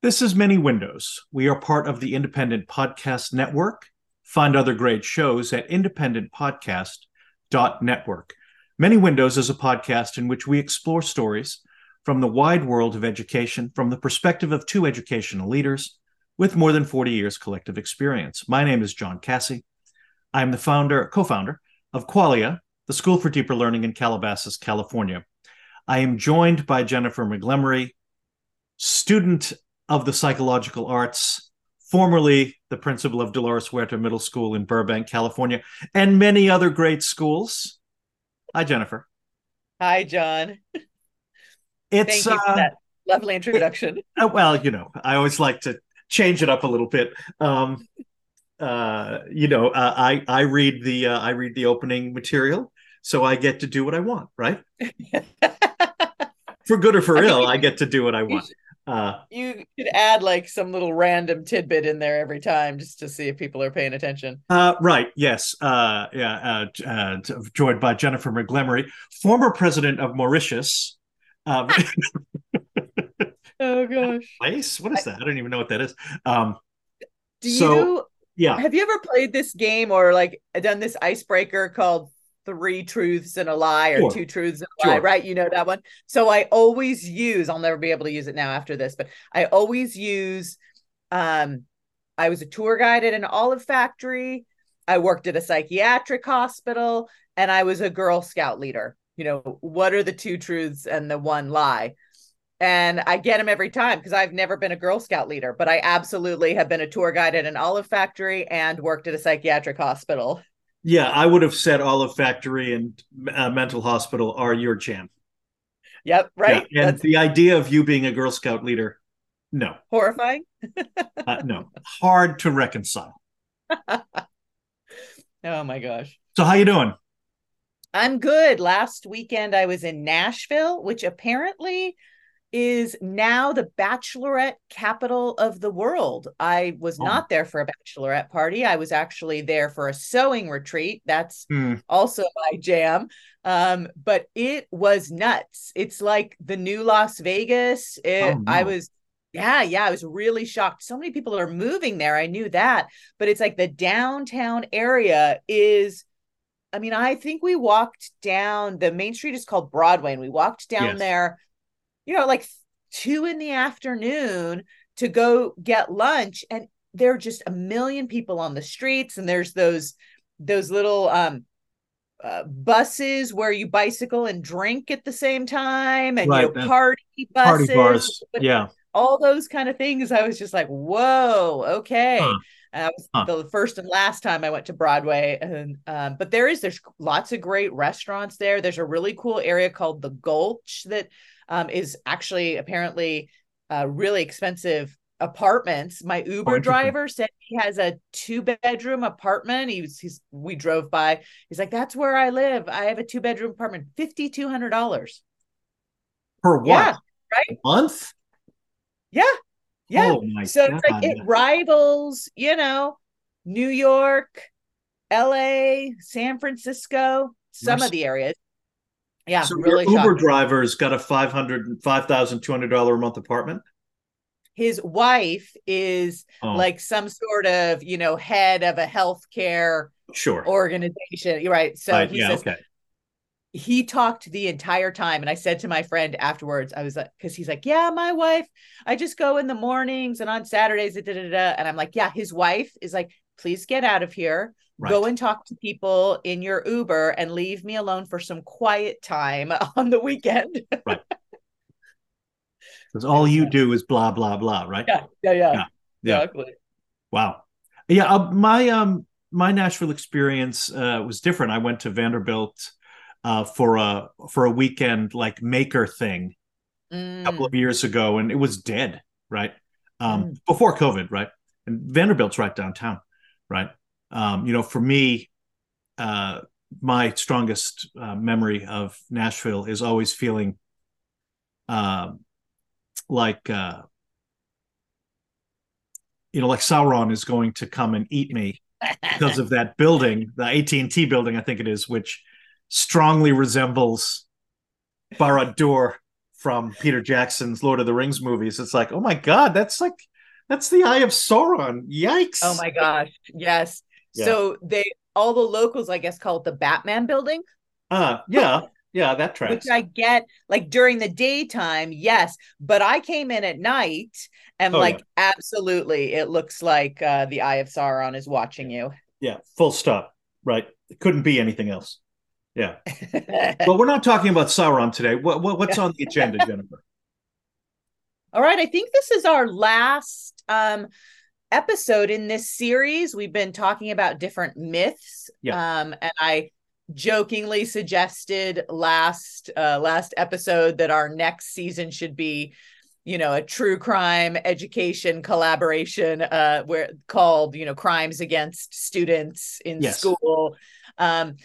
This is Many Windows. We are part of the Independent Podcast Network. Find other great shows at independentpodcast.network. Many Windows is a podcast in which we explore stories from the wide world of education from the perspective of two educational leaders with more than 40 years collective experience. My name is John Cassie. I am the founder, co-founder of Qualia, the School for Deeper Learning in Calabasas, California. I am joined by Jennifer McGlemery, student of the psychological arts, formerly the principal of Dolores Huerta Middle School in Burbank, California, and many other great schools. Hi, Jennifer. Hi, John. It's Thank uh, that lovely introduction. uh, well, you know, I always like to change it up a little bit. Um, uh, you know, uh, I I read the uh, I read the opening material, so I get to do what I want, right? For good or for I ill, you- I get to do what I want. Uh, you could add like some little random tidbit in there every time just to see if people are paying attention. Uh, right. Yes. Uh, yeah. Uh, uh, joined by Jennifer McGlemery, former president of Mauritius. Um, Oh gosh. place. What is that? I don't even know what that is. Um, Do So- you yeah. have you ever played this game or like done this icebreaker called Three Truths and a Lie or Sure. Two Truths and a Lie, right? You know that one. So I always use, I'll never be able to use it now after this, but I always use um I was a tour guide at an olive factory. I worked at a psychiatric hospital and I was a Girl Scout leader. You know, what are the two truths and the one lie? And I get them every time because I've never been a Girl Scout leader, but I absolutely have been a tour guide at an olive factory and worked at a psychiatric hospital. Yeah. I would have said Olive Factory and uh, Mental Hospital are your jam. Yep, right. Yeah. And That's the idea of you being a Girl Scout leader, no, horrifying. uh, no, hard to reconcile. Oh my gosh. So how you doing? I'm good. Last weekend I was in Nashville, which apparently is now the bachelorette capital of the world. I was Oh. not there for a bachelorette party. I was actually there for a sewing retreat. That's Hmm. also my jam. Um, but it was nuts. It's like the new Las Vegas. It, Oh, I was, yeah, yeah, I was really shocked. So many people are moving there. I knew that, but it's like the downtown area is. I mean, I think we walked down the main street is called Broadway, and we walked down Yes. there, you know, like two in the afternoon to go get lunch, and there are just a million people on the streets, and there's those those little um uh, buses where you bicycle and drink at the same time, and Right, you know, party buses, Party bars. Yeah. all those kind of things. I was just like, whoa, okay. Huh. And that was Huh. the first and last time I went to Broadway. And um, but there is there's lots of great restaurants there. There's a really cool area called the Gulch that um, is actually apparently uh, really expensive apartments. My Uber interesting. driver said he has a two bedroom apartment. He was he's we drove by. He's like, that's where I live. I have a two bedroom apartment, fifty two hundred dollars. Per what? Yeah, right. A month? Yeah, yeah. Oh so God. it's like it rivals, you know, New York, LA, San Francisco, some Nice. of the areas. Yeah, so really your Uber driver's got a five hundred five thousand two hundred dollar a month apartment. His wife is Oh, like some sort of, you know, head of a healthcare sure. organization. You're right. So right. he Yeah. says Okay. he talked the entire time. And I said to my friend afterwards, I was like, because he's like, Yeah, my wife, I just go in the mornings and on Saturdays, da, da, da, da." and I'm like, Yeah, his wife is like, please get out of here. Right. Go and talk to people in your Uber and leave me alone for some quiet time on the weekend. Because all you do is blah blah blah. Right. yeah, yeah, yeah, Yeah, yeah. exactly. Wow. Yeah. Uh, my um my Nashville experience uh, was different. I went to Vanderbilt uh, for a for a weekend like maker thing a couple Mm, of years ago, and it was dead. Right. Um, Mm. before COVID. Right. And Vanderbilt's right downtown. Right. Um, you know, for me, uh, my strongest uh, memory of Nashville is always feeling uh, like uh, you know, like Sauron is going to come and eat me because of that building, the AT and T building, I think it is, which strongly resembles Barad-dûr from Peter Jackson's Lord of the Rings movies. It's like, oh my god, that's like that's the Eye of Sauron. Yikes! Oh my gosh, yes. Yeah. So they all the locals, I guess, call it the Batman Building. Uh yeah, yeah, that tracks. Which I get like during the daytime, yes, but I came in at night and oh, like yeah. absolutely, it looks like uh, the Eye of Sauron is watching you. Yeah, full stop. Right, it couldn't be anything else. Yeah. but we're not talking about Sauron today. What, what what's on the agenda, Jennifer? All right, I think this is our last um, episode in this series. We've been talking about different myths. Yeah. Um, and I jokingly suggested last uh, last episode that our next season should be you know a true crime education collaboration uh where called you know crimes against students in yes. school um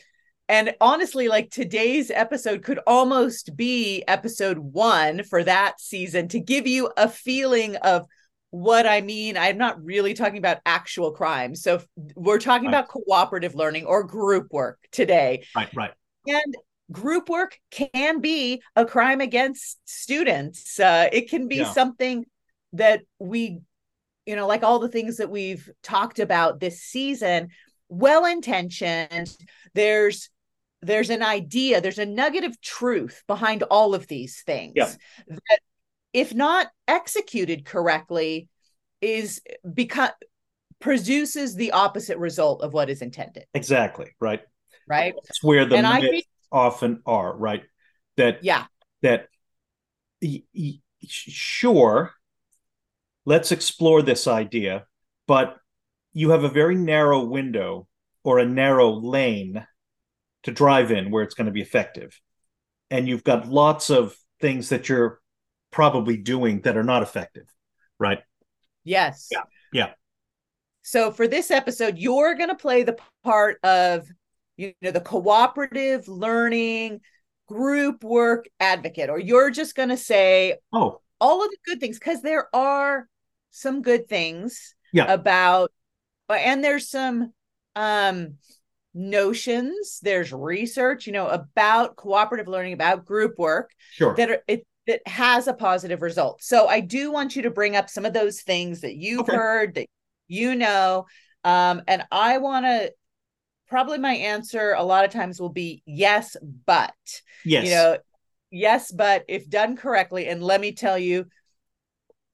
and honestly like today's episode could almost be episode 1 for that season to give you a feeling of what I mean, I'm not really talking about actual crimes. So we're talking right. about cooperative learning or group work today. Right, right. And group work can be a crime against students. Uh, it can be yeah. something that we, you know, like all the things that we've talked about this season, well intentioned. There's there's an idea, there's a nugget of truth behind all of these things yeah. that if not executed correctly, is because produces the opposite result of what is intended. Exactly. Right. Right. That's where the and myths think, often are. Right. That yeah. That y- y- sure. Let's explore this idea, but you have a very narrow window or a narrow lane to drive in where it's going to be effective, and you've got lots of things that you're probably doing that are not effective, right? Yes. Yeah. Yeah. So for this episode, you're going to play the part of you know the cooperative learning group work advocate or you're just going to say oh all of the good things because there are some good things yeah. about and there's some um notions there's research you know about cooperative learning about group work sure that are it, that has a positive result. So I do want you to bring up some of those things that you've okay. heard that you know. Um, and I want to probably my answer a lot of times will be yes, but yes, you know, yes, but if done correctly, and let me tell you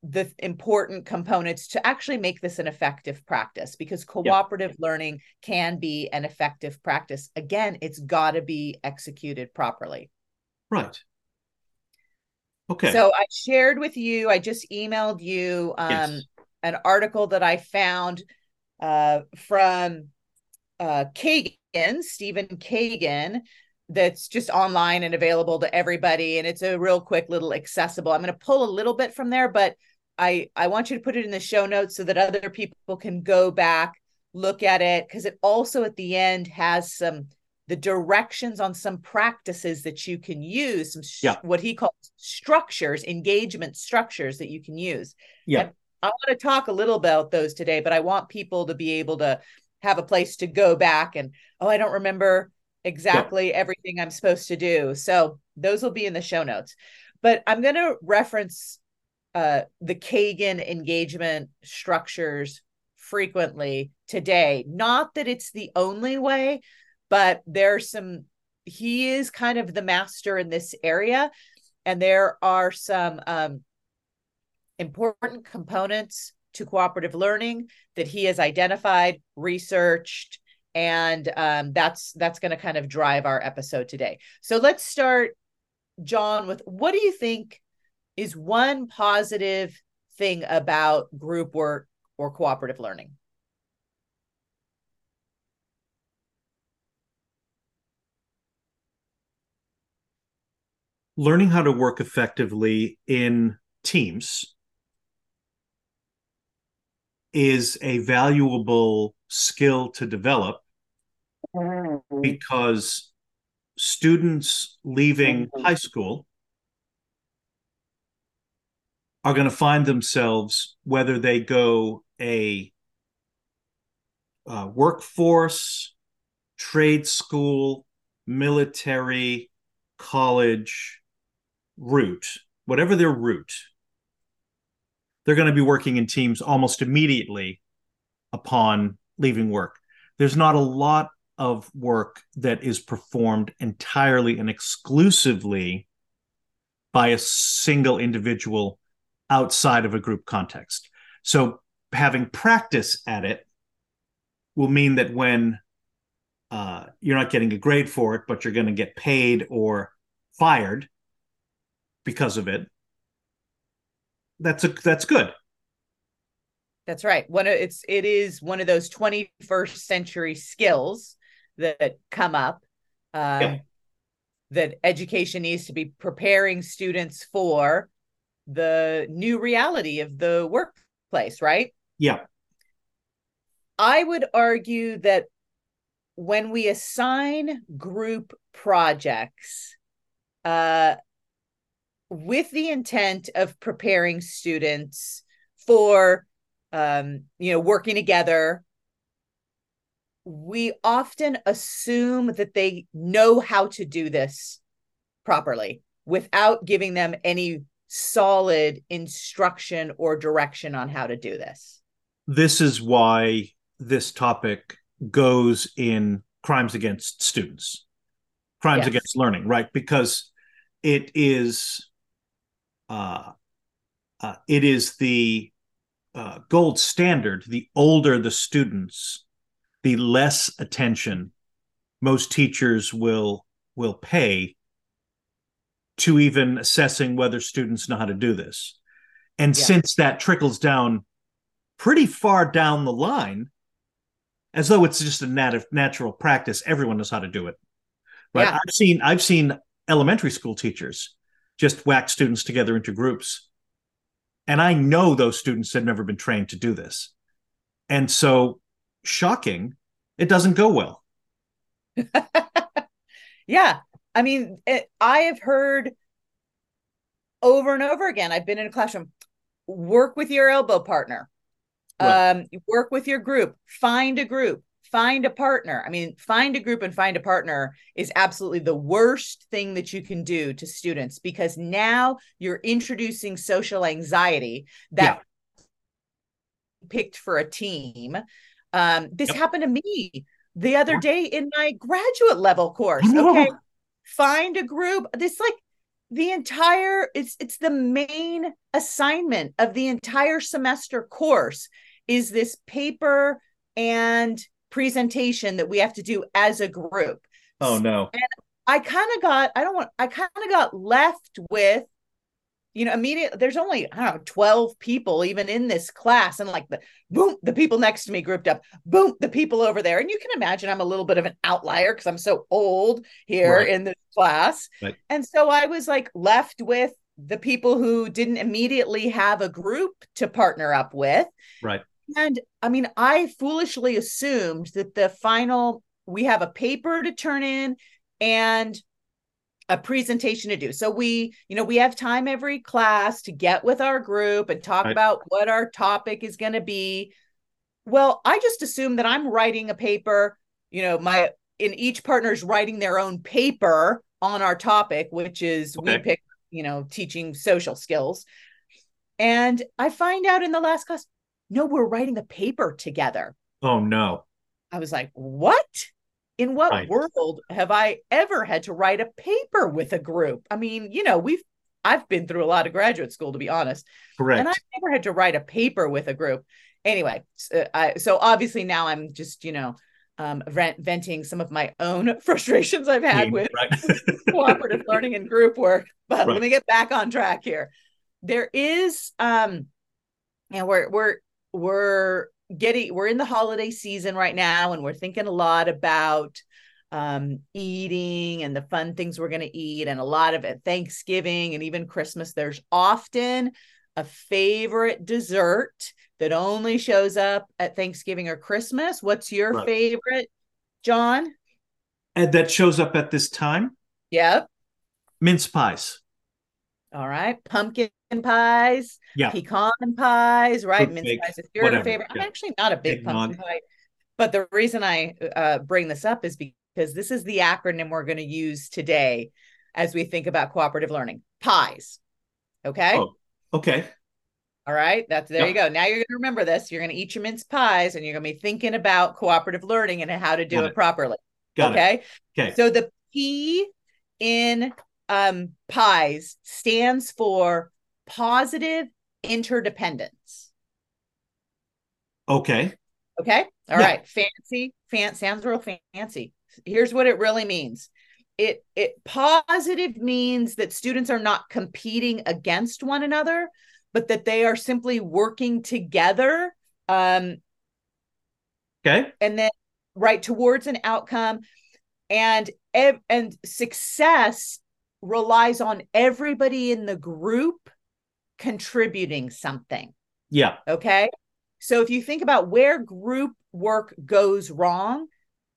the important components to actually make this an effective practice because cooperative learning can be an effective practice. Again, it's got to be executed properly. Right. Okay. So I shared with you, I just emailed you um, yes. an article that I found uh, from uh, Kagan, Stephen Kagan, that's just online and available to everybody. And it's a real quick little accessible. I'm going to pull a little bit from there, but I, I want you to put it in the show notes so that other people can go back, look at it, because it also at the end has some the directions on some practices that you can use, some yeah. what he calls structures, engagement structures that you can use. Yeah. And I want to talk a little about those today, but I want people to be able to have a place to go back and, oh, I don't remember exactly yeah. everything I'm supposed to do. So those will be in the show notes. But I'm going to reference uh, the Kagan engagement structures frequently today. Not that it's the only way, but there's some he is kind of the master in this area and there are some um, important components to cooperative learning that he has identified researched and um, that's that's going to kind of drive our episode today. So let's start john with what do you think is one positive thing about group work or cooperative learning learning how to work effectively in teams is a valuable skill to develop because students leaving high school are going to find themselves whether they go a uh, workforce, trade school, military, college, route whatever their route, they're going to be working in teams almost immediately upon leaving work. There's not a lot of work that is performed entirely and exclusively by a single individual outside of a group context. So having practice at it will mean that when uh, you're not getting a grade for it, but you're going to get paid or fired because of it. That's a that's good. That's right. One of it's it is one of those 21st century skills that come up. Yeah. That education needs to be preparing students for the new reality of the workplace, right? Yeah. I would argue that when we assign group projects uh, with the intent of preparing students for um, you know working together we often assume that they know how to do this properly without giving them any solid instruction or direction on how to do this this is why this topic goes in crimes against students, crimes yes. against learning, right? Because it is, uh, uh, it is the uh, gold standard. The older the students, the less attention most teachers will will pay to even assessing whether students know how to do this. And yeah. since that trickles down pretty far down the line, as though it's just a nat- natural practice. Everyone knows how to do it. Right. Yeah. I've seen I've seen elementary school teachers just whack students together into groups. And I know those students have never been trained to do this. And so shocking, it doesn't go well. yeah. I mean, it, I have heard over and over again. I've been in a classroom, work with your elbow partner Right. Um, work with your group, find a group, find a partner. I mean, find a group and find a partner is absolutely the worst thing that you can do to students because now you're introducing social anxiety that yeah. picked for a team. Um, this yep. happened to me the other day in my graduate level course. Okay. Find a group. This like the entire it's it's the main assignment of the entire semester course is this paper and presentation that we have to do as a group. Oh no. And I kind of got, I don't want, I kind of got left with, you know, immediately There's only, I don't know, 12 people even in this class. And like the boom, the people next to me grouped up, boom, the people over there. And you can imagine I'm a little bit of an outlier because I'm so old here right. in this class. Right. And so I was like left with the people who didn't immediately have a group to partner up with. Right. And I mean, I foolishly assumed that the final, we have a paper to turn in and a presentation to do. So we, you know, we have time every class to get with our group and talk about what our topic is going to be. Well, I just assume that I'm writing a paper, you know, my in each partner's writing their own paper on our topic, which is okay. we pick, you know, teaching social skills. And I find out in the last class, no, we're writing a paper together. Oh, no. I was like, what? In what right. world have I ever had to write a paper with a group? I mean, you know, we've, I've been through a lot of graduate school, to be honest. Correct. And I've never had to write a paper with a group. Anyway, so, I, so obviously now I'm just, you know, um, vent, venting some of my own frustrations I've had with right. cooperative learning and group work. But right. let me get back on track here. There is, um, and we're we're we're getting we're in the holiday season right now and we're thinking a lot about um, eating and the fun things we're going to eat and a lot of it thanksgiving and even christmas. There's often a favorite dessert that only shows up at thanksgiving or christmas. What's your right. favorite john? And that shows up at this time? Yep. Mince pies all right pumpkin pies, yeah, pecan pies, right? Mince pies is your whatever. favorite. Yeah. I'm actually not a big pumpkin pie, but the reason I uh, bring this up is because this is the acronym we're going to use today as we think about cooperative learning. Pies. Okay. Oh, okay. All right. That's there Yep. you go. Now you're going to remember this. You're going to eat your mince pies and you're going to be thinking about cooperative learning and how to do it. it. properly. Got it. okay. Okay. So the P in um, pies stands for positive interdependence. Okay. Okay. All Yeah. right. Fancy. Fan sounds real fancy. Here's what it really means. It it positive means that students are not competing against one another, but that they are simply working together um, Okay. and then right towards an outcome and and success relies on everybody in the group contributing something Yeah. okay so if you think about where group work goes wrong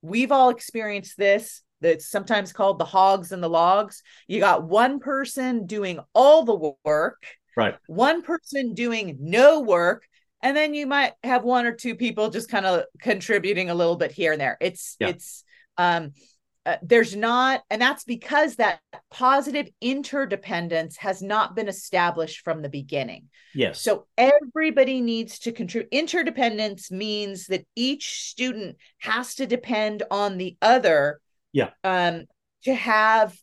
we've all experienced this that's sometimes called the hogs and the logs you got one person doing all the work Right. one person doing no work and then you might have one or two people just kind of contributing a little bit here and there it's Yeah. it's um uh, there's not and that's because that positive interdependence has not been established from the beginning Yes. so everybody needs to contribute interdependence means that each student has to depend on the other Yeah. um to have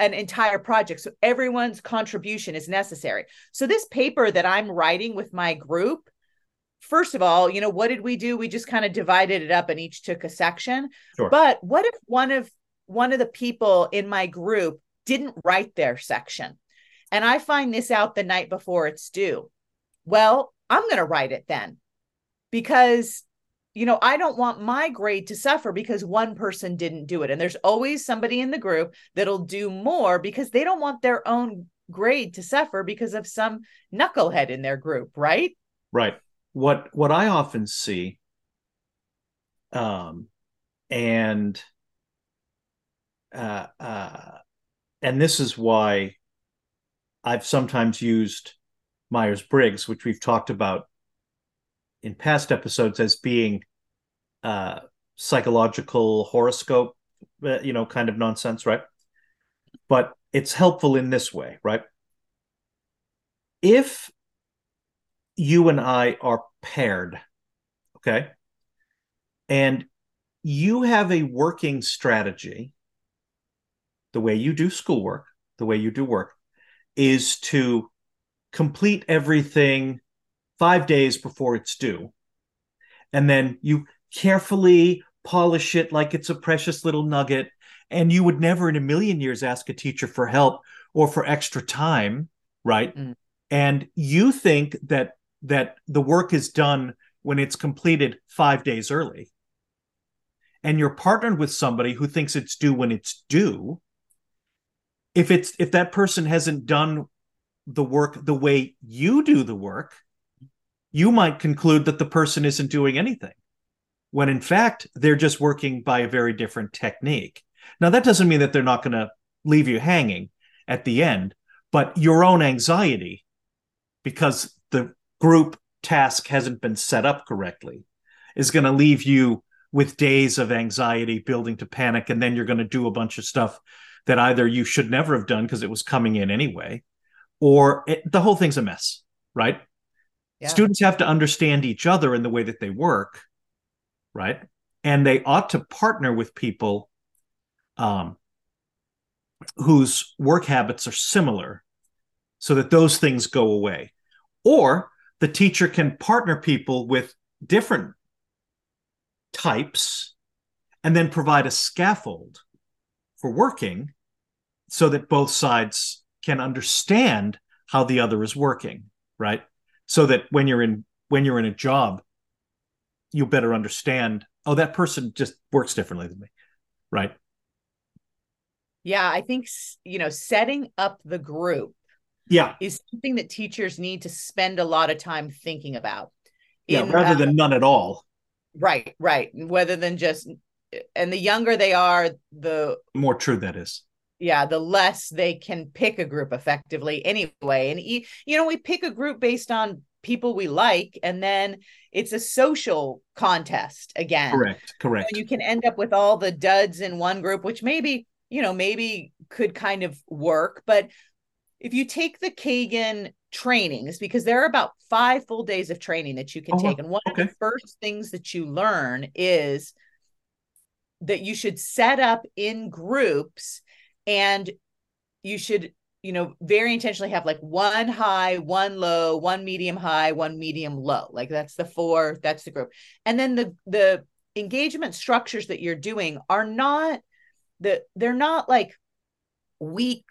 an entire project so everyone's contribution is necessary so this paper that i'm writing with my group first of all you know what did we do? We just kind of divided it up and each took a section. Sure. but what if one of one of the people in my group didn't write their section? And i find this out the night before it's due. Well i'm going to write it then. Because you know i don't want my grade to suffer because one person didn't do it. And there's always somebody in the group that'll do more because they don't want their own grade to suffer because of some knucklehead in their group right? Right. What what I often see, um, and uh, uh, and this is why I've sometimes used Myers Briggs, which we've talked about in past episodes as being uh, psychological horoscope, uh, you know, kind of nonsense, right? But it's helpful in this way, right? If you and I are paired, okay? And you have a working strategy, the way you do schoolwork, the way you do work, is to complete everything five days before it's due. And then you carefully polish it like it's a precious little nugget. And you would never in a million years ask a teacher for help or for extra time, right? Mm. And you think that that the work is done when it's completed five days early. And you're partnered with somebody who thinks it's due when it's due. If it's if that person hasn't done the work the way you do the work, you might conclude that the person isn't doing anything. When in fact, they're just working by a very different technique. Now, that doesn't mean that they're not going to leave you hanging at the end, but your own anxiety, because the group task hasn't been set up correctly, is going to leave you with days of anxiety building to panic. And then you're going to do a bunch of stuff that either you should never have done because it was coming in anyway, or it, the whole thing's a mess, right? Yeah. Students have to understand each other in the way that they work, right? And they ought to partner with people um, whose work habits are similar so that those things go away. Or the teacher can partner people with different types and then provide a scaffold for working so that both sides can understand how the other is working, right? So that when you're in when you're in a job, you better understand, oh, that person just works differently than me, right? Yeah, I think you know, setting up the group Yeah, is something that teachers need to spend a lot of time thinking about. yeah, In, rather uh, than none at all. right, right, rather than just and the younger they are, the More true that is. yeah, the less they can pick a group effectively anyway. And you, you know, we pick a group based on people we like, and then it's a social contest again. Correct, correct. And you can end up with all the duds in one group, which maybe, you know, maybe could kind of work, but if you take the Kagan trainings, because there are about five full days of training that you can Oh, take. And one okay. of the first things that you learn is that you should set up in groups and you should you know very intentionally have like one high one low one medium high one medium low like that's the four that's the group and then the the engagement structures that you're doing are not the they're not like week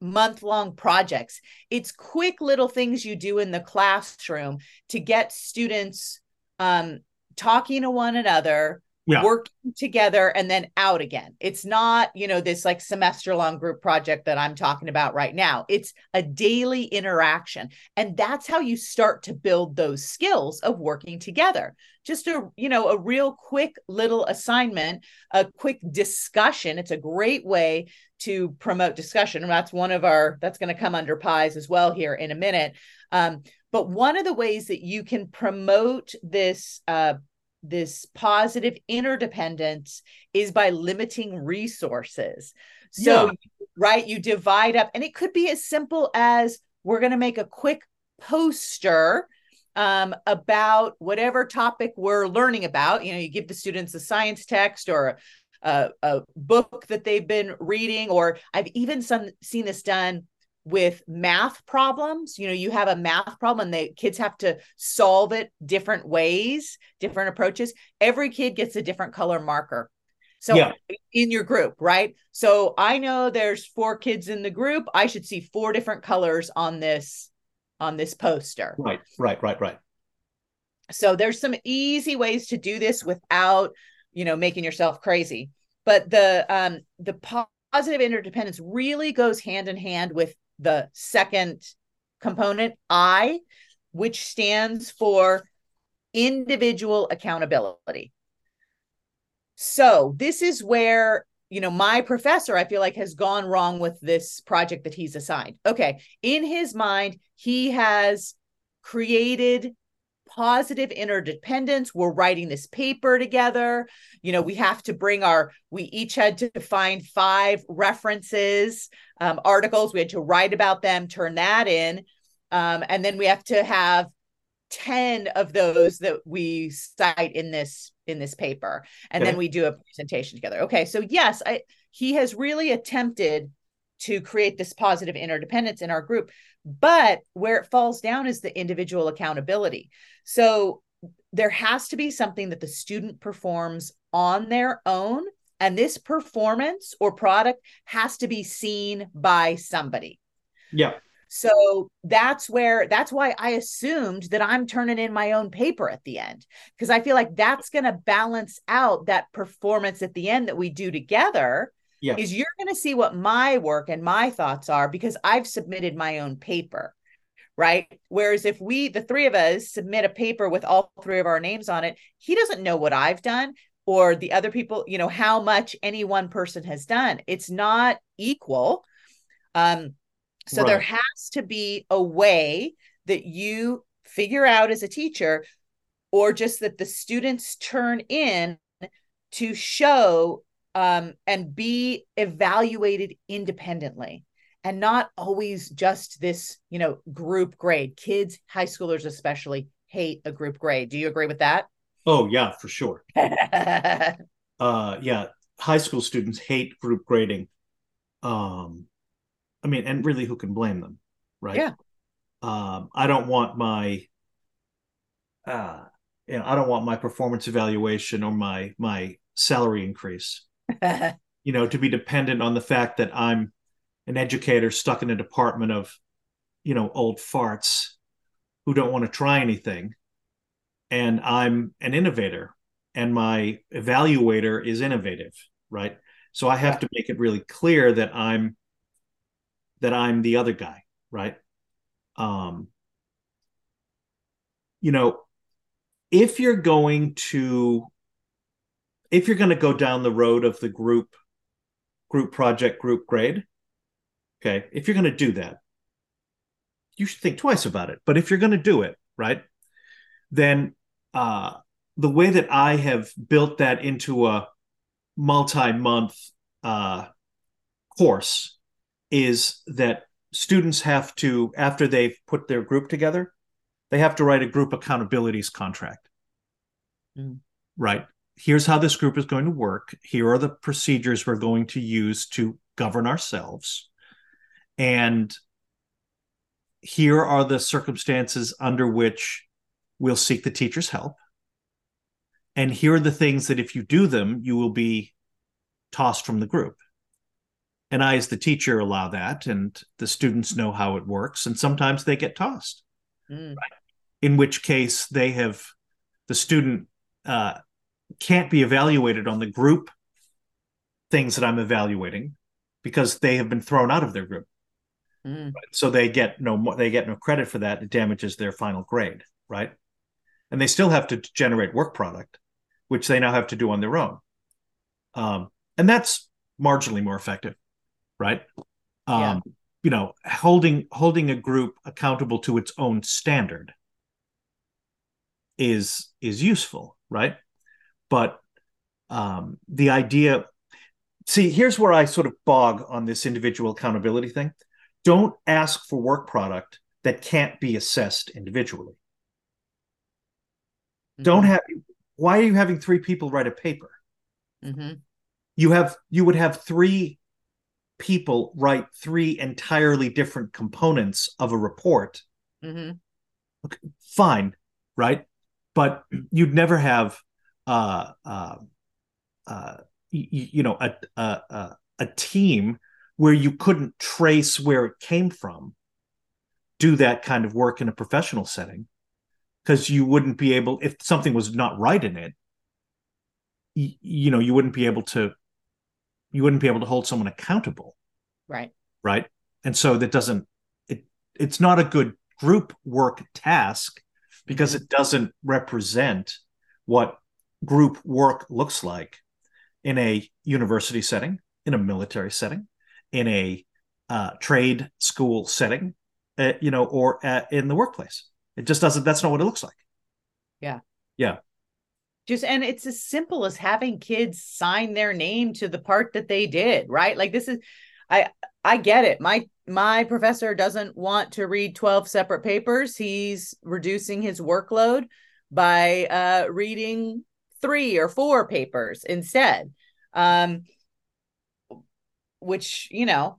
month long projects. It's quick little things you do in the classroom to get students um talking to one another Yeah. working together and then out again. It's not, you know, this like semester long group project that I'm talking about right now. It's a daily interaction. And that's how you start to build those skills of working together. Just a, you know, a real quick little assignment, a quick discussion. It's a great way to promote discussion. And that's one of our, that's going to come under pies as well here in a minute. Um, but one of the ways that you can promote this uh, this positive interdependence is by limiting resources. So, right, you divide up, and it could be as simple as we're going to make a quick poster um, about whatever topic we're learning about. You know, you give the students a science text or a, a book that they've been reading, or I've even some, seen this done with math problems. You know you have a math problem and the kids have to solve it different ways different approaches. Every kid gets a different color marker. So Yeah. in your group right? So i know there's four kids in the group. I should see four different colors on this on this poster. Right, right, right, right. so there's some easy ways to do this without you know making yourself crazy. But the um the po- positive interdependence really goes hand in hand with the second component i which stands for individual accountability. So this is where you know my professor i feel like has gone wrong with this project that he's assigned. Okay in his mind he has created positive interdependence. We're writing this paper together. You know we have to bring our we each had to find five references um, articles. We had to write about them turn that in. Um, and then we have to have 10 of those that we cite in this in this paper. And Okay. then we do a presentation together. Okay so yes I, he has really attempted to create this positive interdependence in our group but where it falls down is the individual accountability so there has to be something that the student performs on their own and this performance or product has to be seen by somebody Yeah. so that's where that's why I assumed that I'm turning in my own paper at the end because I feel like that's going to balance out that performance at the end that we do together. Yeah. Is you're going to see what my work and my thoughts are because I've submitted my own paper. Right. Whereas if we, the three of us, submit a paper with all three of our names on it, he doesn't know what I've done or the other people, you know, how much any one person has done. It's not equal. Um, so there has to be a way that you figure out as a teacher, or just that the students turn in to show um, and be evaluated independently and not always just this, you know, group grade. Kids, high schoolers especially, hate a group grade. Do you agree with that? Oh, yeah, for sure. Uh, yeah, high school students hate group grading. Um, I mean, and really, who can blame them, right? Yeah. Um, I don't want my, uh, you know, I don't want my performance evaluation or my my salary increase, you know, to be dependent on the fact that I'm an educator stuck in a department of, you know, old farts who don't want to try anything, and I'm an innovator, and my evaluator is innovative, right? So I have to make it really clear that I'm that I'm the other guy, right? Um, you know, if you're going to if you're going to go down the road of the group group project group grade, okay, if you're going to do that, you should think twice about it. But if you're going to do it, right, then uh, the way that I have built that into a multi-month uh, course is that students have to after they've put their group together they have to write a group accountabilities contract Mm. right here's how this group is going to work. Here are the procedures we're going to use to govern ourselves. And here are the circumstances under which we'll seek the teacher's help. And here are the things that if you do them you will be tossed from the group. And i as the teacher allow that and the students know how it works and sometimes they get tossed. Mm. in which case they have the student uh, can't be evaluated on the group things that i'm evaluating because they have been thrown out of their group. Mm. so they get no more they get no credit for that. It damages their final grade right? And they still have to generate work product which they now have to do on their own. Um, and that's marginally more effective right? Um, Yeah. you know holding holding a group accountable to its own standard is is useful right but um, the idea see here's where i sort of bog on this individual accountability thing don't ask for work product that can't be assessed individually don't Mhm. have why are you having three people write a paper Mhm. you have you would have three people write three entirely different components of a report Mhm. fine right but you'd never have uh uh uh y- y- you know a a a, team where you couldn't trace where it came from do that kind of work in a professional setting because you wouldn't be able if something was not right in it y- you know you wouldn't be able to you wouldn't be able to hold someone accountable. Right. right? And so that doesn't it it's not a good group work task because it doesn't represent what group work looks like in a university setting in a military setting in a uh, trade school setting uh, you know or uh, in the workplace. It just doesn't that's not what it looks like. Yeah. Yeah. just and it's as simple as having kids sign their name to the part that they did right? Like this is i i get it. My my professor doesn't want to read 12 separate papers. He's reducing his workload by uh reading three or four papers instead. Um which you know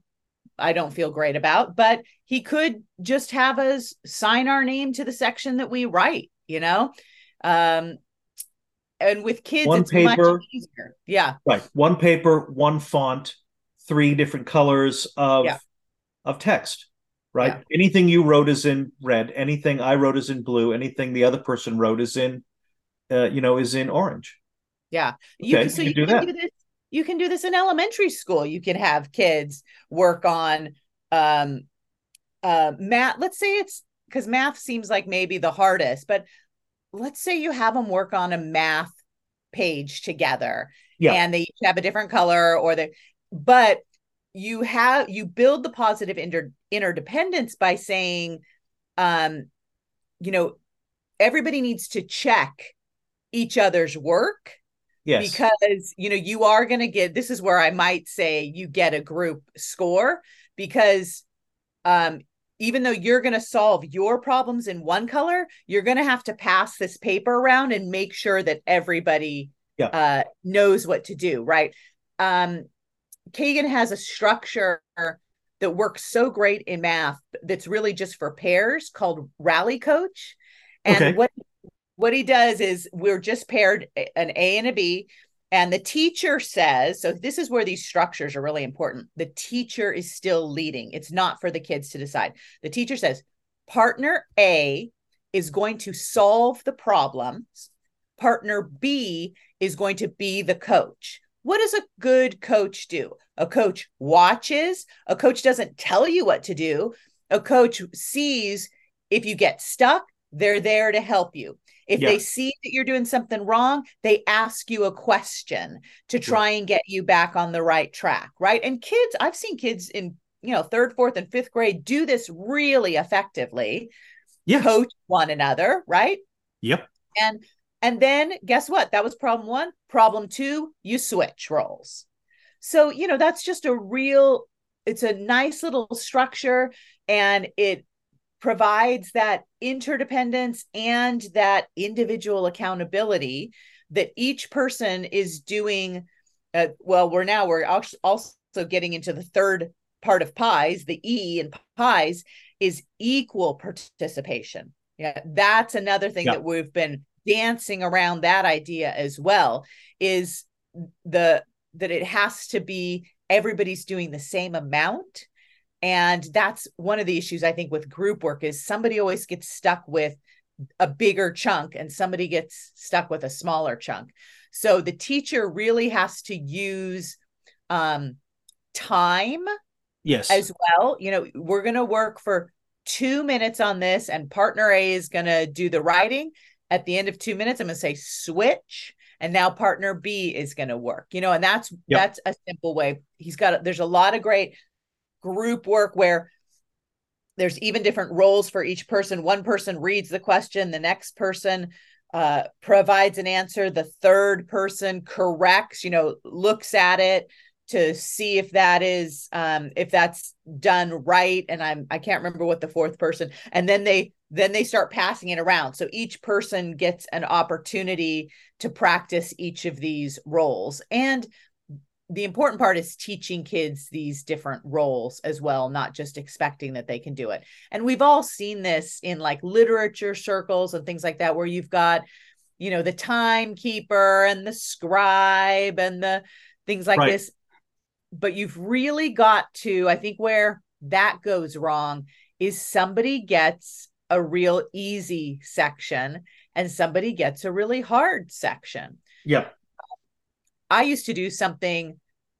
i don't feel great about but he could just have us sign our name to the section that we write you know? Um and with kids One it's much paper. easier. Yeah. Right. One paper one font three different colors of Yeah. of text right? Anything you wrote is in red. Anything i wrote is in blue. Anything the other person wrote is in uh, you know is in orange yeah you Okay, can, so you you can do can that. do this you can do this in elementary school you can have kids work on um uh math let's say it's because math seems like maybe the hardest but let's say you have them work on a math page together Yeah. and they each have a different color or they but you have you build the positive inter, interdependence by saying um you know everybody needs to check each other's work yes because you know you are going to get this is where i might say you get a group score because um even though you're going to solve your problems in one color you're going to have to pass this paper around and make sure that everybody Yeah. uh knows what to do right um kagan has a structure that works so great in math that's really just for pairs called rally coach and Okay. what what he does is we're just paired an A and a B, and the teacher says, so this is where these structures are really important. The teacher is still leading, it's not for the kids to decide. The teacher says, partner A is going to solve the problems, partner B is going to be the coach. What does a good coach do? A coach watches, a coach doesn't tell you what to do, a coach sees if you get stuck, they're there to help you. If Yeah. they see that you're doing something wrong, they ask you a question to try and get you back on the right track, right? And kids, I've seen kids in, you know, third, fourth, and fifth grade do this really effectively, yes coach one another, right? yep And and then guess what? That was problem one. Problem two, you switch roles. So, you know, that's just a real it's a nice little structure and it provides that interdependence and that individual accountability that each person is doing uh, well we're now we're also getting into the third part of pies the e in pies is equal participation yeah that's another thing yeah. that we've been dancing around that idea as well is the that it has to be everybody's doing the same amount and that's one of the issues i think with group work is somebody always gets stuck with a bigger chunk and somebody gets stuck with a smaller chunk. So the teacher really has to use um, time yes. as well. You know we're going to work for two minutes on this and partner a is going to do the writing. At the end of two minutes i'm going to say switch and now partner b is going to work you know and that's yep. that's a simple way. He's got there's a lot of great group work where there's even different roles for each person. One person reads the question, the next person uh, provides an answer, the third person corrects, you know, looks at it to see if that is um, if that's done right. And I'm I can't remember what the fourth person, and then they then they start passing it around. So each person gets an opportunity to practice each of these roles. And the important part is teaching kids these different roles as well, not just expecting that they can do it. And we've all seen this in like literature circles and things like that, where you've got, you know, the timekeeper and the scribe and the things like right. this. But you've really got to, I think, where that goes wrong is somebody gets a real easy section and somebody gets a really hard section. Yeah. I used to do something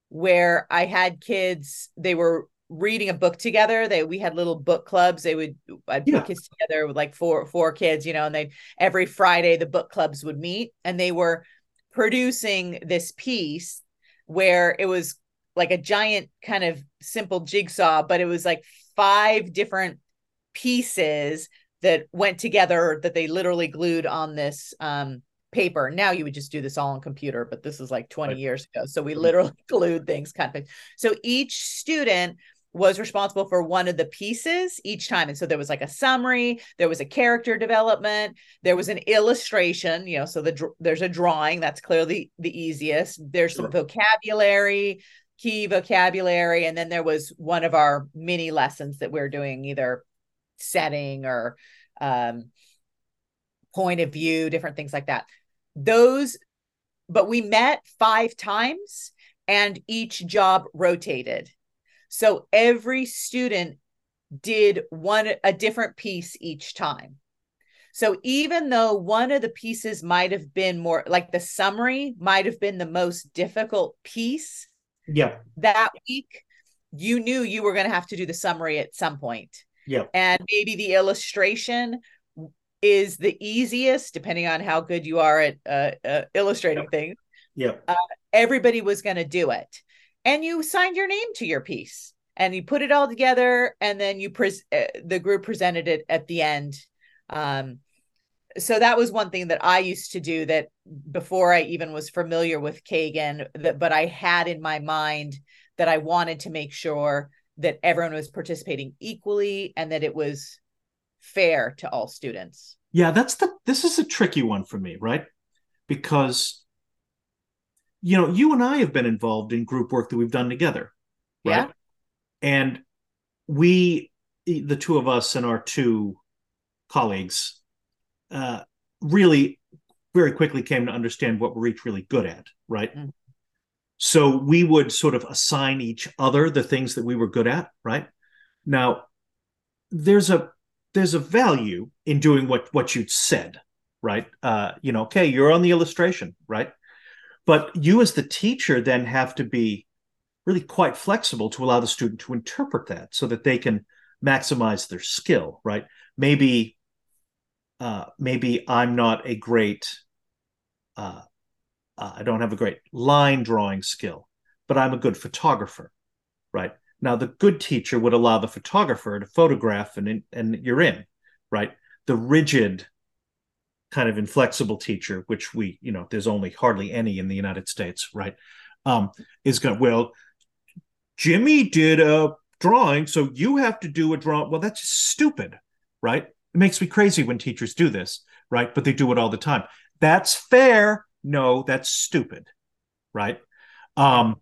where I had kids, they were reading a book together. They we had little book clubs. They would I'd put kids together with like four four kids, you know, and they every Friday the book clubs would meet and they were producing this piece where it was like a giant kind of simple jigsaw, but it was like five different pieces that went together that they literally glued on this um paper. Now you would just do this all on computer, but this is like 20 right. years ago. So we mm-hmm. literally glued things kind of. So each student was responsible for one of the pieces each time. And so there was like a summary, there was a character development, there was an illustration, you know, so the there's a drawing that's clearly the easiest. There's sure. some vocabulary, key vocabulary, and then there was one of our mini lessons that we're doing either setting or um point of view, different things like that. Those, but we met five times and each job rotated. So every student did one a different piece each time. So even though one of the pieces might have been more like the summary might have been the most difficult piece, yeah, that week you knew you were going to have to do the summary at some point. Yeah. And maybe the illustration is the easiest, depending on how good you are at uh, uh, illustrating yep. things. Yeah. Uh, everybody was going to do it. And you signed your name to your piece and you put it all together and then you pres- uh, the group presented it at the end. Um, so that was one thing that I used to do that before I even was familiar with Kagan, that but I had in my mind that I wanted to make sure that everyone was participating equally and that it was fair to all students. Yeah, that's the this is a tricky one for me, right? Because you know, you and I have been involved in group work that we've done together. Right? Yeah. And we the two of us and our two colleagues uh really very quickly came to understand what we're each really good at, right? Mm-hmm. So we would sort of assign each other the things that we were good at, right? Now, there's a there's a value in doing what what you said, right? Uh, you know, okay, you're on the illustration, right? But you as the teacher then have to be really quite flexible to allow the student to interpret that so that they can maximize their skill, right? Maybe uh, maybe I'm not a great uh, uh, I don't have a great line drawing skill, but I'm a good photographer, right? Now, the good teacher would allow the photographer to photograph, and and you're in, right? The rigid, kind of inflexible teacher, which we, you know, there's only hardly any in the United States, right? Um, is going well. Jimmy did a drawing, so you have to do a drawing. Well, that's just stupid, right? It makes me crazy when teachers do this, right? But they do it all the time. That's fair. No, that's stupid, right? Um,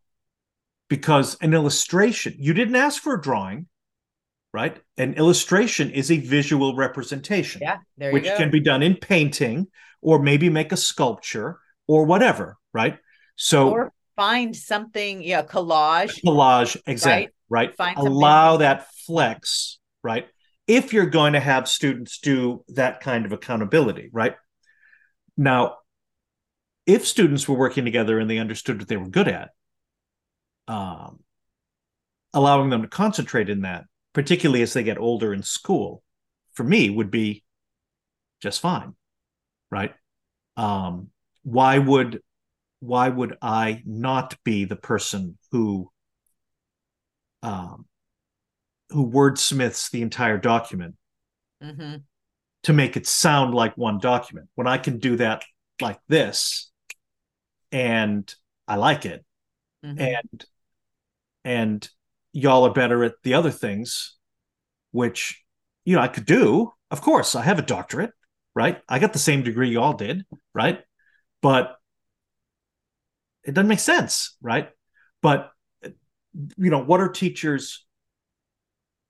because an illustration, you didn't ask for a drawing, right? An illustration is a visual representation, Yeah, there you which go. can be done in painting or maybe make a sculpture or whatever, right? So or find something, yeah, collage. collage, exactly, right? Find something- Allow that flex, right? If you're going to have students do that kind of accountability, right? Now, if students were working together and they understood what they were good at, um, allowing them to concentrate in that, particularly as they get older in school, for me would be just fine, right? Um, why would why would I not be the person who um, who wordsmiths the entire document Mhm. to make it sound like one document when I can do that like this and I like it Mhm. and and y'all are better at the other things which you know I could do. Of course I have a doctorate right? I got the same degree y'all did right? But it doesn't make sense right? But you know what are teachers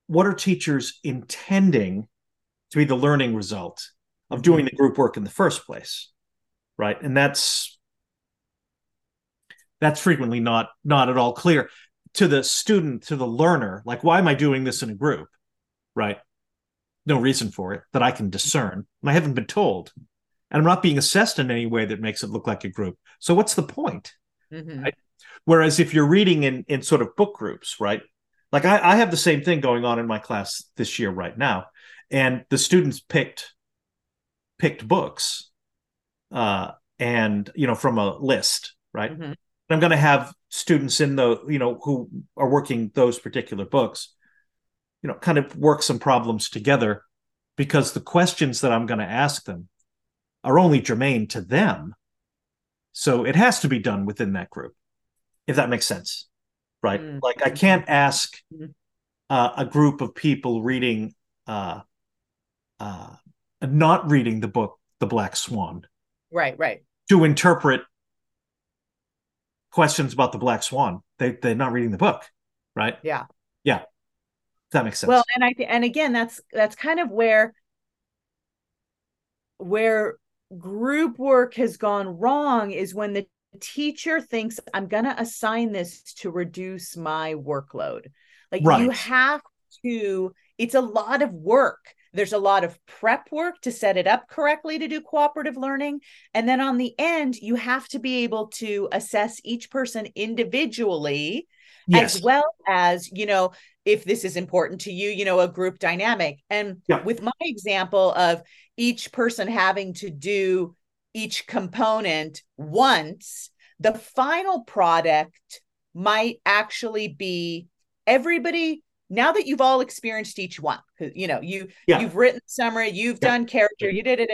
what are teachers intending to be the learning result of doing mm-hmm. the group work in the first place right? And that's that's frequently not not at all clear to the student to the learner like why am i doing this in a group right no reason for it that i can discern and i haven't been told and i'm not being assessed in any way that makes it look like a group so what's the point Mhm. Right. Whereas if you're reading in in sort of book groups, right? Like I, I have the same thing going on in my class this year right now, and the students picked picked books, uh, and you know from a list, right? Mhm. I'm going to have students in the you know who are working those particular books, you know, kind of work some problems together, because the questions that I'm going to ask them are only germane to them. So it has to be done within that group, if that makes sense, right? Mm. Like I can't ask Mhm. uh, a group of people reading, uh, uh, not reading the book The Black Swan Right, right. to interpret questions about the Black Swan. They they're not reading the book, right? Yeah. Yeah, that makes sense. Well, and I and again, that's that's kind of where where group work has gone wrong is when the teacher thinks I'm going to assign this to reduce my workload. Like you have to it's a lot of work. There's a lot of prep work to set it up correctly to do cooperative learning. And then on the end, you have to be able to assess each person individually yes, as well as you know if this is important to you you know a group dynamic and Yeah. with my example of each person having to do each component once the final product might actually be everybody now that you've all experienced each one you know you Yeah. you've written summary you've Yeah. done character you did it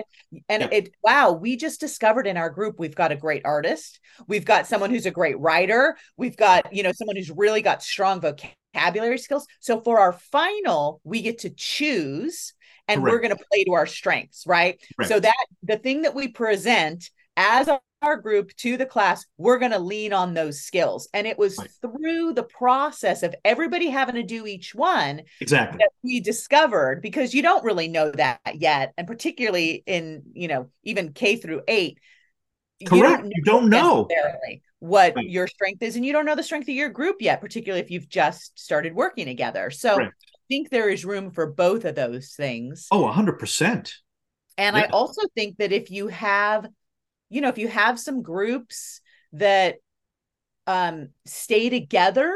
and Yeah. it wow we just discovered in our group we've got a great artist we've got someone who's a great writer we've got you know someone who's really got strong vocabulary skills so for our final we get to choose and we're going to play to our strengths right so that the thing that we present as our, group to the class we're going to lean on those skills and it was Right. through the process of everybody having to do each one exactly. that we discovered because you don't really know that yet and particularly in you know even k through eight Correct. You don't know. necessarily what Right. your strength is and you don't know the strength of your group yet particularly if you've just started working together so Correct. i think there is room for both of those things Oh, 100%. and I also think that if you have, you know, if you have some groups that um stay together,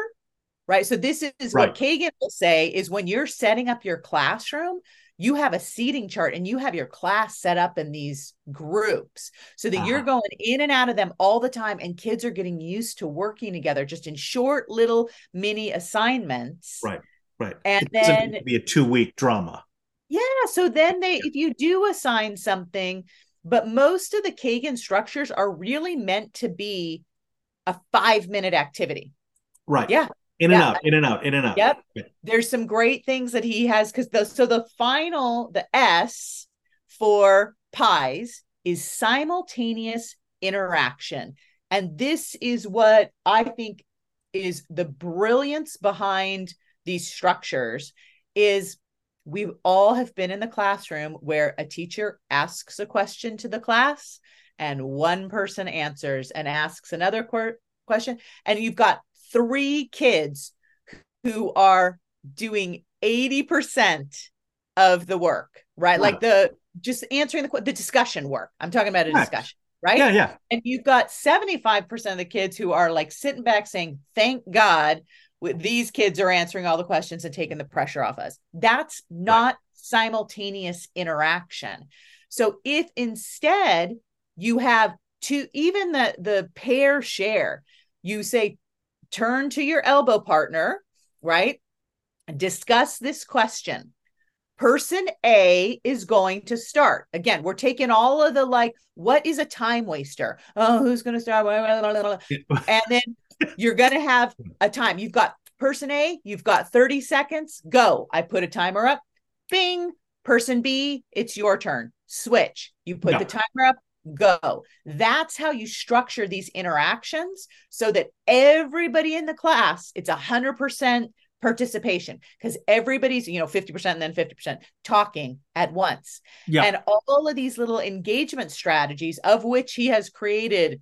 right? So this is Right. what Kagan will say is when you're setting up your classroom, you have a seating chart and you have your class set up in these groups so that you're Uh-huh. going in and out of them all the time and kids are getting used to working together just in short little mini assignments. Right. Right. And it then- be a two week drama. Yeah, so then they if you do assign something, but most of the Kagan structures are really meant to be a 5-minute activity. Right. Yeah. In and out, in and out, in and out. Yep. There's some great things that he has because the so the final the s for PIES is simultaneous interaction and this is what i think is the brilliance behind these structures is we all have been in the classroom where a teacher asks a question to the class and one person answers and asks another qu- question and you've got three kids who are doing 80% of the work, right? Like the just answering the the discussion work. I'm talking about a discussion, right? Yeah, yeah. And you've got 75% of the kids who are like sitting back saying, "Thank God these kids are answering all the questions and taking the pressure off us." That's not simultaneous interaction. So if instead you have two even the the pair share, you say turn to your elbow partner, right? Discuss this question. Person A is going to start. Again, we're taking all of the like, what is a time waster? Oh, who's going to start? And then you're going to have hmm. a time. You've got person A, you've got 30 seconds. Go. I put a timer up. Bing. Person B, it's your turn. Switch. You put Yeah. the timer up. Go. That's how you structure these interactions so that everybody in the class, it's a hundred percent participation because everybody's, you know, 50% and then 50% talking at once. Yeah. And all of these little engagement strategies, of which he has created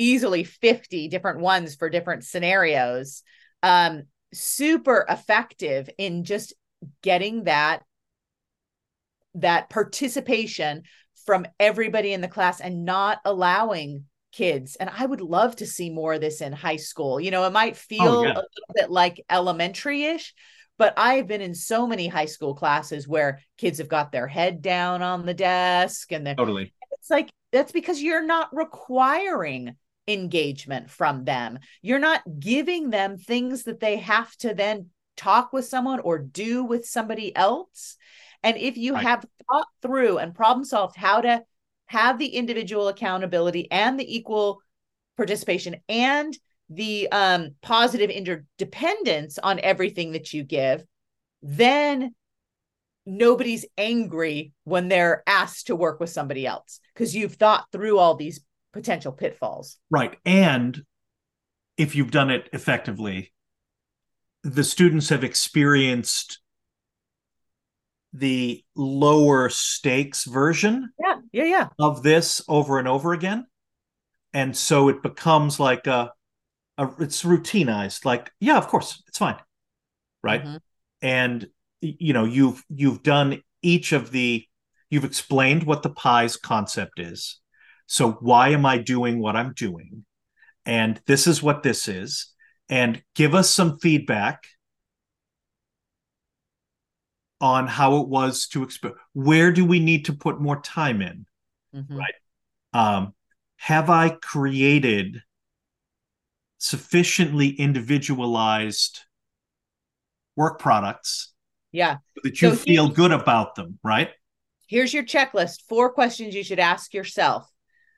easily 50 different ones for different scenarios, um, super effective in just getting that that participation from everybody in the class and not allowing kids and i would love to see more of this in high school you know it might feel Oh, yeah. a little bit like elementary-ish but i've been in so many high school classes where kids have got their head down on the desk and they're Totally. it's like that's because you're not requiring engagement from them. You're not giving them things that they have to then talk with someone or do with somebody else. And if you Right. have thought through and problem solved how to have the individual accountability and the equal participation and the um, positive interdependence on everything that you give, then nobody's angry when they're asked to work with somebody else because you've thought through all these potential pitfalls. Right. And if you've done it effectively, the students have experienced the lower stakes version Yeah, yeah, yeah. of this over and over again. And so it becomes like a, a it's routinized, like, yeah, of course, it's fine. Right. Mhm. And you know, you've you've done each of the you've explained what the PIES concept is. So why am I doing what I'm doing? And this is what this is. And give us some feedback on how it was to experience. where do we need to put more time in Mhm. Right. um, have I created sufficiently individualized work products Yeah. so that you So feel good about them, right? Here's your checklist. Four questions you should ask yourself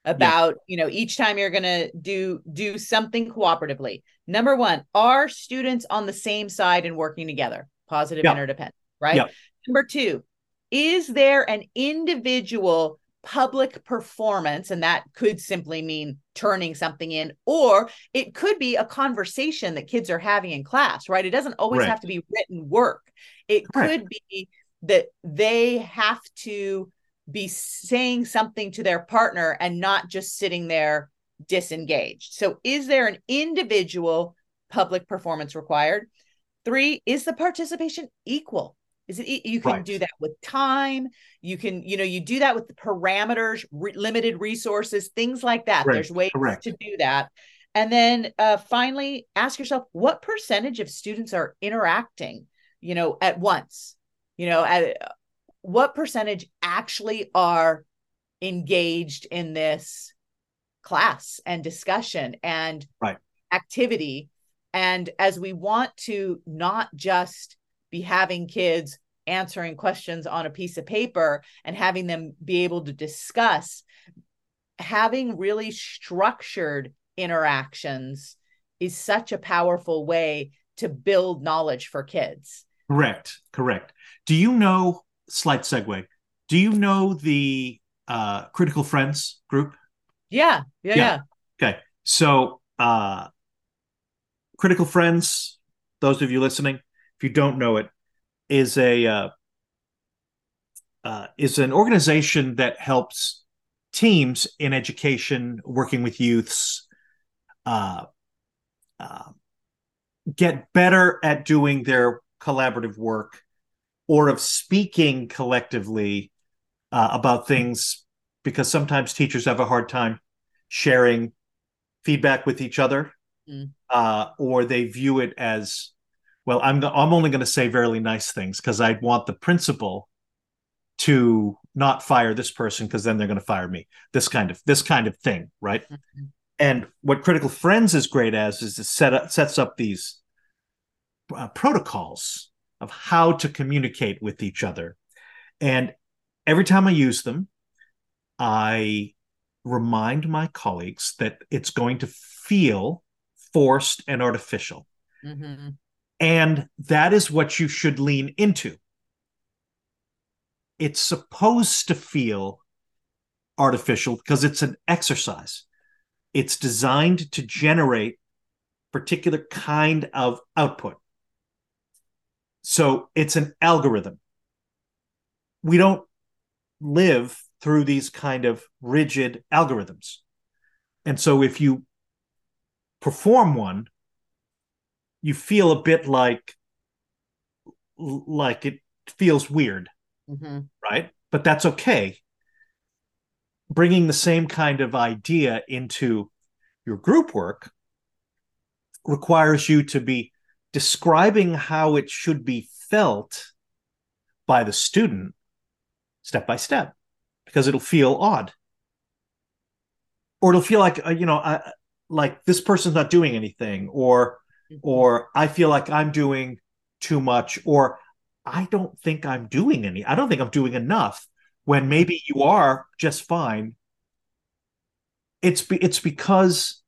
about, you know, each time you're going to do do something cooperatively. Number 1, are students on the same side and working together? Positive Yeah. interdependence, right? Yeah. Number 2, is there an individual public performance and that could simply mean turning something in or it could be a conversation that kids are having in class right it doesn't always Right. have to be written work it Correct. could be that they have to be saying something to their partner and not just sitting there disengaged. So is there an individual public performance required? Three is the participation equal? Is it you can Right. do that with time. You can you know you do that with the parameters re- limited resources things like that. Right, there's ways correct. to do that. And then uh, finally ask yourself what percentage of students are interacting you know at once? You know at, what percentage actually are engaged in this class and discussion and Right. activity and as we want to not just be having kids answering questions on a piece of paper and having them be able to discuss having really structured interactions is such a powerful way to build knowledge for kids. Correct. Correct. Do you know, slight segue, do you know the uh, Critical Friends group? Yeah. Yeah. Yeah. yeah. Okay. So, uh, Critical Friends, those of you listening, if you don't know it, is a uh, uh, is an organization that helps teams in education working with youths uh, uh, get better at doing their collaborative work or of speaking collectively uh, about things because sometimes teachers have a hard time sharing feedback with each other mm. uh, or they view it as well i'm, I'm only going to say very nice things because i want the principal to not fire this person because then they're going to fire me this kind of this kind of thing right mm-hmm. and what critical friends is great as is it set up, sets up these uh, protocols of how to communicate with each other and every time i use them i remind my colleagues that it's going to feel forced and artificial mm-hmm. and that is what you should lean into it's supposed to feel artificial because it's an exercise. It's designed to generate particular kind of output. So it's an algorithm. We don't live through these kind of rigid algorithms. And so if you perform one, you feel a bit like like it feels weird mm-hmm. right? But that's okay. Bringing the same kind of idea into your group work requires you to be describing how it should be felt by the student step by step because it'll feel odd or it'll feel like uh, you know I, like this person's not doing anything or mm-hmm. or i feel like i'm doing too much or I don't think I'm doing any. I don't think I'm doing enough when maybe you are just fine. It's be, it's because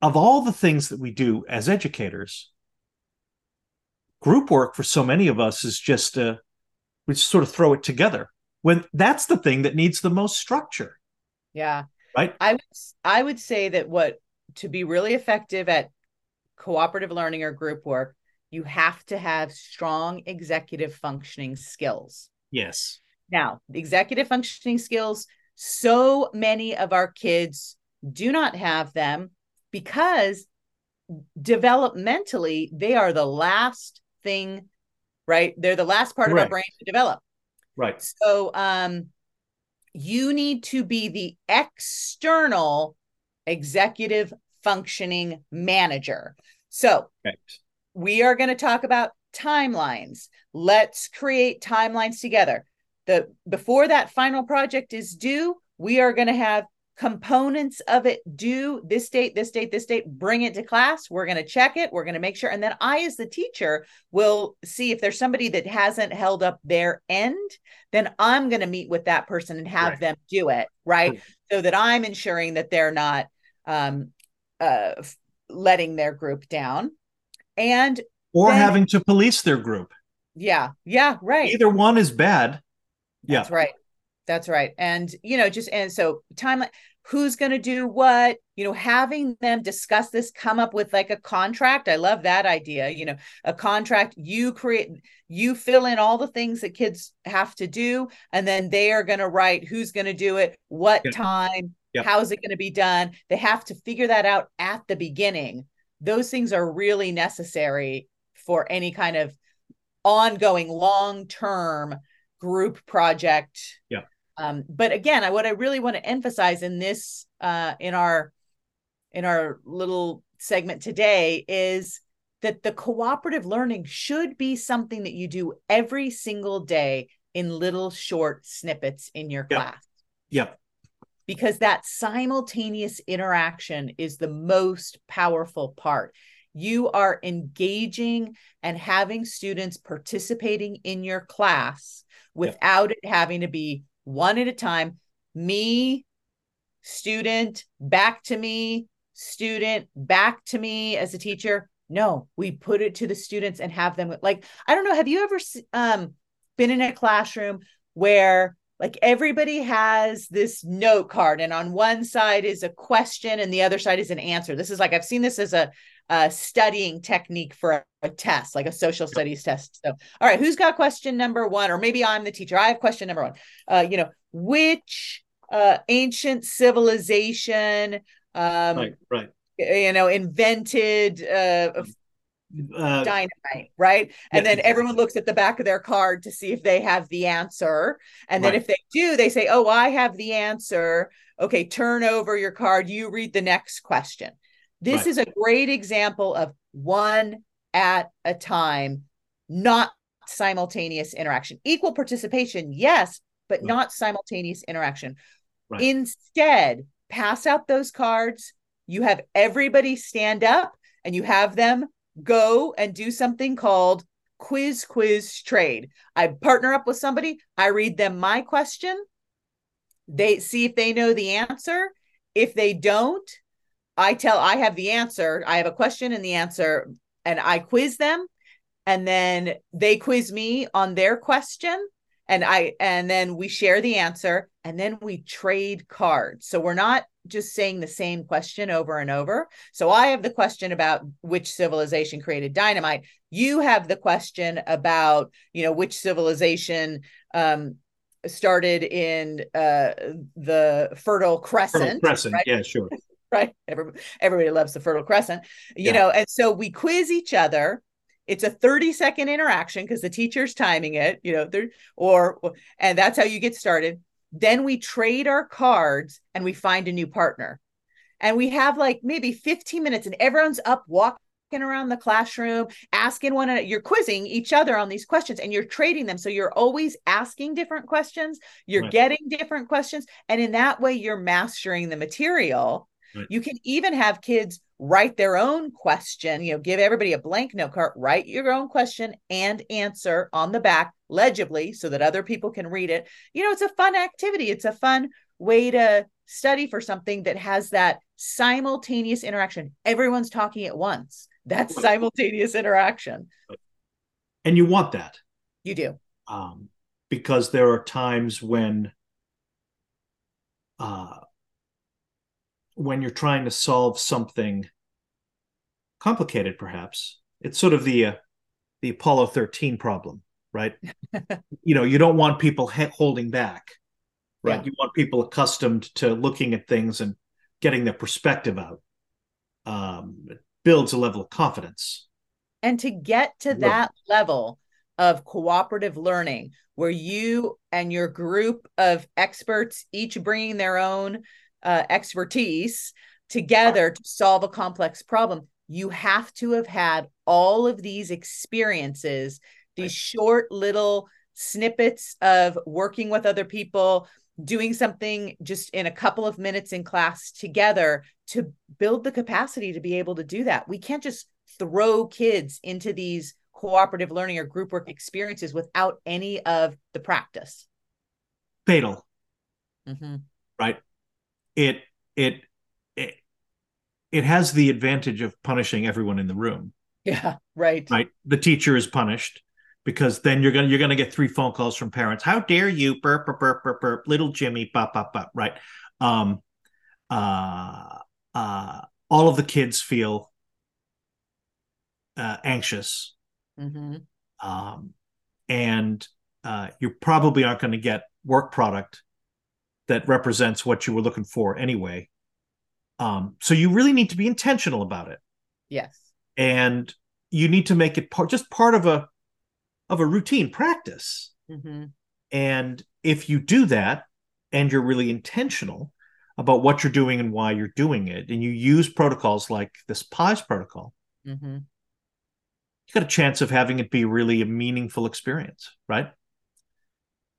of all the things that we do as educators. Group work for so many of us is just uh, we just sort of throw it together when that's the thing that needs the most structure. Yeah. Right. I I would say that what to be really effective at cooperative learning or group work, you have to have strong executive functioning skills. Yes. Now, executive functioning skills, so many of our kids do not have them because developmentally, they are the last thing, right? They're the last part of our brain to develop. Right. So, um, you need to be the external executive functioning manager. So, we are going to talk about timelines. Let's create timelines together. The before that final project is due, we are going to have components of it due this date, this date, this date, bring it to class. We're going to check it. We're going to make sure. And then I, as the teacher, will see if there's somebody that hasn't held up their end, then I'm going to meet with that person and have right. them do it. Right. So that I'm ensuring that they're not um, uh, letting their group down and or then, having to police their group. Yeah. Yeah. Right. Either one is bad. Yeah. That's right. That's right. And, you know, just, and so timeline, who's going to do what, you know, having them discuss this, come up with like a contract. I love that idea. You know, a contract, you create, you fill in all the things that kids have to do, and then they are going to write who's going to do it, what time, how is it going to be done. They have to figure that out at the beginning those things are really necessary for any kind of ongoing long term group project yeah um, but again I, what i really want to emphasize in this uh, in our in our little segment today is that the cooperative learning should be something that you do every single day in little short snippets in your yep. class yep because that simultaneous interaction is the most powerful part. You are engaging and having students participating in your class without it having to be one at a time. Me, student, back to me, student back to me as a teacher. No, we put it to the students and have them like I don't know. Have you ever um, been in a classroom where like everybody has this note card and on one side is a question and the other side is an answer this is like i've seen this as a, a studying technique for a, test like a social studies test so all right who's got question number one or maybe i'm the teacher i have question number one uh, you know which uh, ancient civilization um, right right you know invented uh, uh, dynamite, right? And then everyone looks at the back of their card to see if they have the answer. And then right. if they do, they say, Oh, I have the answer. Okay, turn over your card. You read the next question. This right. is a great example of one at a time, not simultaneous interaction. Equal participation, yes, but right. not simultaneous interaction. Instead, pass out those cards. You have everybody stand up and you have them go and do something called quiz quiz trade. I partner up with somebody, I read them my question, they see if they know the answer. If they don't, I tell I have the answer. I have a question and the answer and I quiz them and then they quiz me on their question and I and then we share the answer and then we trade cards. So we're not just saying the same question over and over. So I have the question about which civilization created dynamite. You have the question about, you know, which civilization um, started in uh, the Fertile Crescent. Fertile Crescent, right? yeah, sure. right. Everybody, everybody loves the Fertile Crescent, you yeah. know, and so we quiz each other it's a 30 second interaction because the teacher's timing it you know there or and that's how you get started then we trade our cards and we find a new partner and we have like maybe 15 minutes and everyone's up walking around the classroom asking one another you're quizzing each other on these questions and you're trading them so you're always asking different questions you're right. getting different questions and in that way you're mastering the material right. you can even have kids write their own question, you know, give everybody a blank note card, write your own question and answer on the back legibly so that other people can read it. You know, it's a fun activity. It's a fun way to study for something that has that simultaneous interaction. Everyone's talking at once. That's simultaneous interaction. And you want that. You do. Um, because there are times when uh, when you're trying to solve something complicated perhaps it's sort of the uh, the apollo 13 problem right? You know you don't want people he- holding back right? Yeah. you want people accustomed to looking at things and getting their perspective out. Um, it builds a level of confidence. And to get to that level of cooperative learning where you and your group of experts each bringing their own uh, expertise together to solve a complex problem you have to have had all of these experiences these right. short little snippets of working with other people doing something just in a couple of minutes in class together to build the capacity to be able to do that we can't just throw kids into these cooperative learning or group work experiences without any of the practice fatal mm-hmm. right it it it it has the advantage of punishing everyone in the room. Yeah, right. Right. The teacher is punished because then you're gonna you're gonna get three phone calls from parents. How dare you, burp burp burp burp burp, little Jimmy, bop bop bop. Right. Um. Uh. Uh. All of the kids feel uh, anxious. Mm-hmm. Um. And uh, you probably aren't going to get work product that represents what you were looking for anyway. Um, so you really need to be intentional about it. Yes. And you need to make it part just part of a of a routine practice. Mm-hmm. And if you do that and you're really intentional about what you're doing and why you're doing it, and you use protocols like this PIES protocol, mm-hmm. you got a chance of having it be really a meaningful experience, right?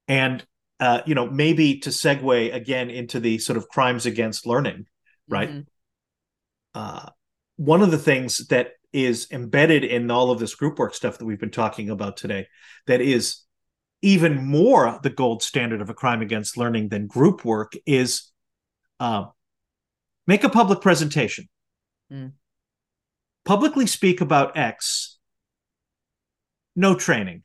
And uh, you know, maybe to segue again into the sort of crimes against learning, right? Mm-hmm. Uh, one of the things that is embedded in all of this group work stuff that we've been talking about today, that is even more the gold standard of a crime against learning than group work, is uh, make a public presentation. Mm. Publicly speak about X. No training.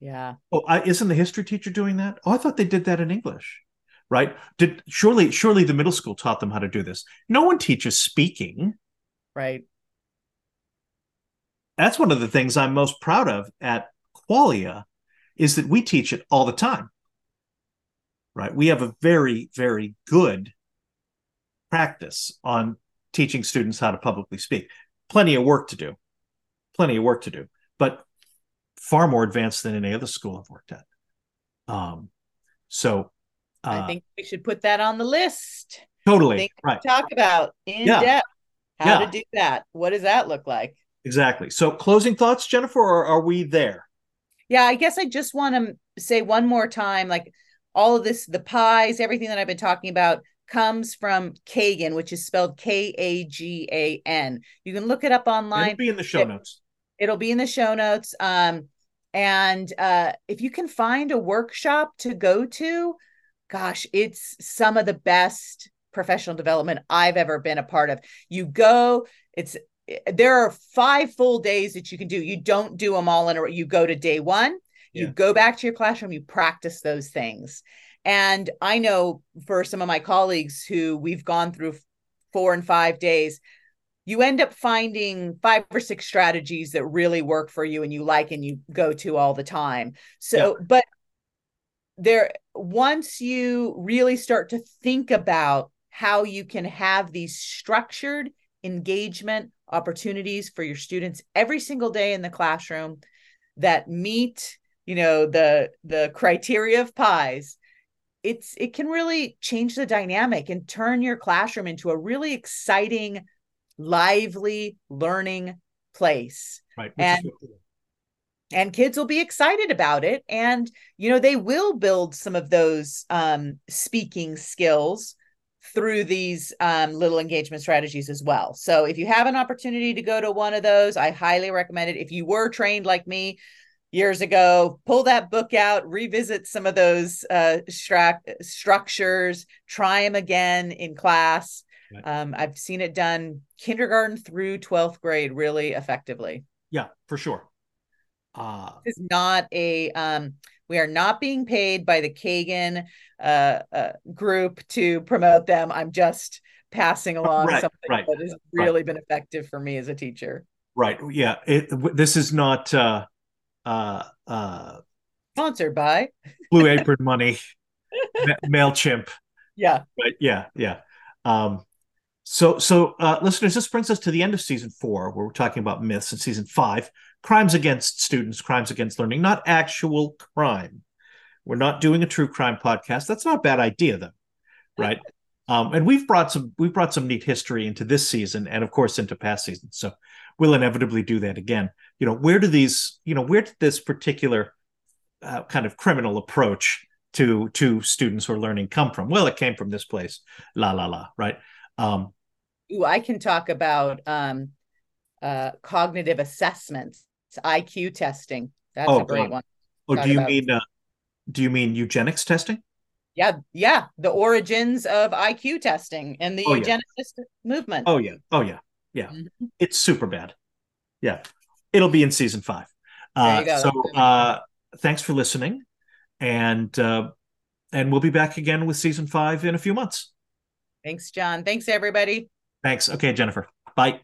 Yeah. Oh, I, isn't the history teacher doing that? Oh, I thought they did that in English, right? Did surely surely the middle school taught them how to do this? No one teaches speaking. Right. That's one of the things I'm most proud of at Qualia, is that we teach it all the time. Right? We have a very very good practice on teaching students how to publicly speak. Plenty of work to do. Plenty of work to do, but far more advanced than any other school I've worked at. Um, so uh, I think we should put that on the list. Totally. right. Talk about in yeah. depth how yeah. to do that. What does that look like? Exactly. So, closing thoughts, Jennifer, or are we there? Yeah, I guess I just want to say one more time like all of this, the PIES, everything that I've been talking about comes from Kagan, which is spelled K A G A N. You can look it up online. It'll be in the show notes. It'll be in the show notes. Um, and uh, if you can find a workshop to go to, gosh, it's some of the best professional development I've ever been a part of. You go, it's there are five full days that you can do. You don't do them all in a you go to day one, you yeah. go back to your classroom, you practice those things. And I know for some of my colleagues who we've gone through four and five days, you end up finding five or six strategies that really work for you and you like and you go to all the time. So, yeah. but there, once you really start to think about how you can have these structured engagement opportunities for your students every single day in the classroom that meet you know the the criteria of PIES it's it can really change the dynamic and turn your classroom into a really exciting lively learning place. Right. And, and kids will be excited about it. And, you know, they will build some of those um, speaking skills through these um, little engagement strategies as well. So if you have an opportunity to go to one of those, I highly recommend it. If you were trained like me years ago, pull that book out, revisit some of those uh, stra- structures, try them again in class. Right. Um, I've seen it done kindergarten through 12th grade really effectively. Yeah, for sure. Uh, this is not a, um, we are not being paid by the Kagan uh, uh, group to promote them. I'm just passing along right, something right, that has really been effective for me as a teacher. Right. Yeah. It, this is not uh, uh, uh, sponsored by Blue Apron Money, Mailchimp. Yeah. Right. Yeah. Yeah. Um, so, so uh, listeners, this brings us to the end of season four, where we're talking about myths. In season five, crimes against students, crimes against learning, not actual crime. We're not doing a true crime podcast. That's not a bad idea, though, right? Um, and we've brought some we've brought some neat history into this season, and of course into past seasons. So we'll inevitably do that again. You know, where do these? You know, where did this particular uh, kind of criminal approach to to students who are learning come from? Well, it came from this place. La la la. Right. Um, Ooh, I can talk about um, uh, cognitive assessments, it's IQ testing. That's oh, a great God. one. Oh, do you about. mean uh, do you mean eugenics testing? Yeah, yeah, the origins of IQ testing and the oh, eugenicist yeah. movement. Oh yeah, oh yeah, yeah. Mm-hmm. It's super bad. Yeah, it'll be in season five. Uh, so uh, thanks for listening, and uh, and we'll be back again with season five in a few months. Thanks, John. Thanks, everybody. Thanks. Okay, Jennifer. Bye.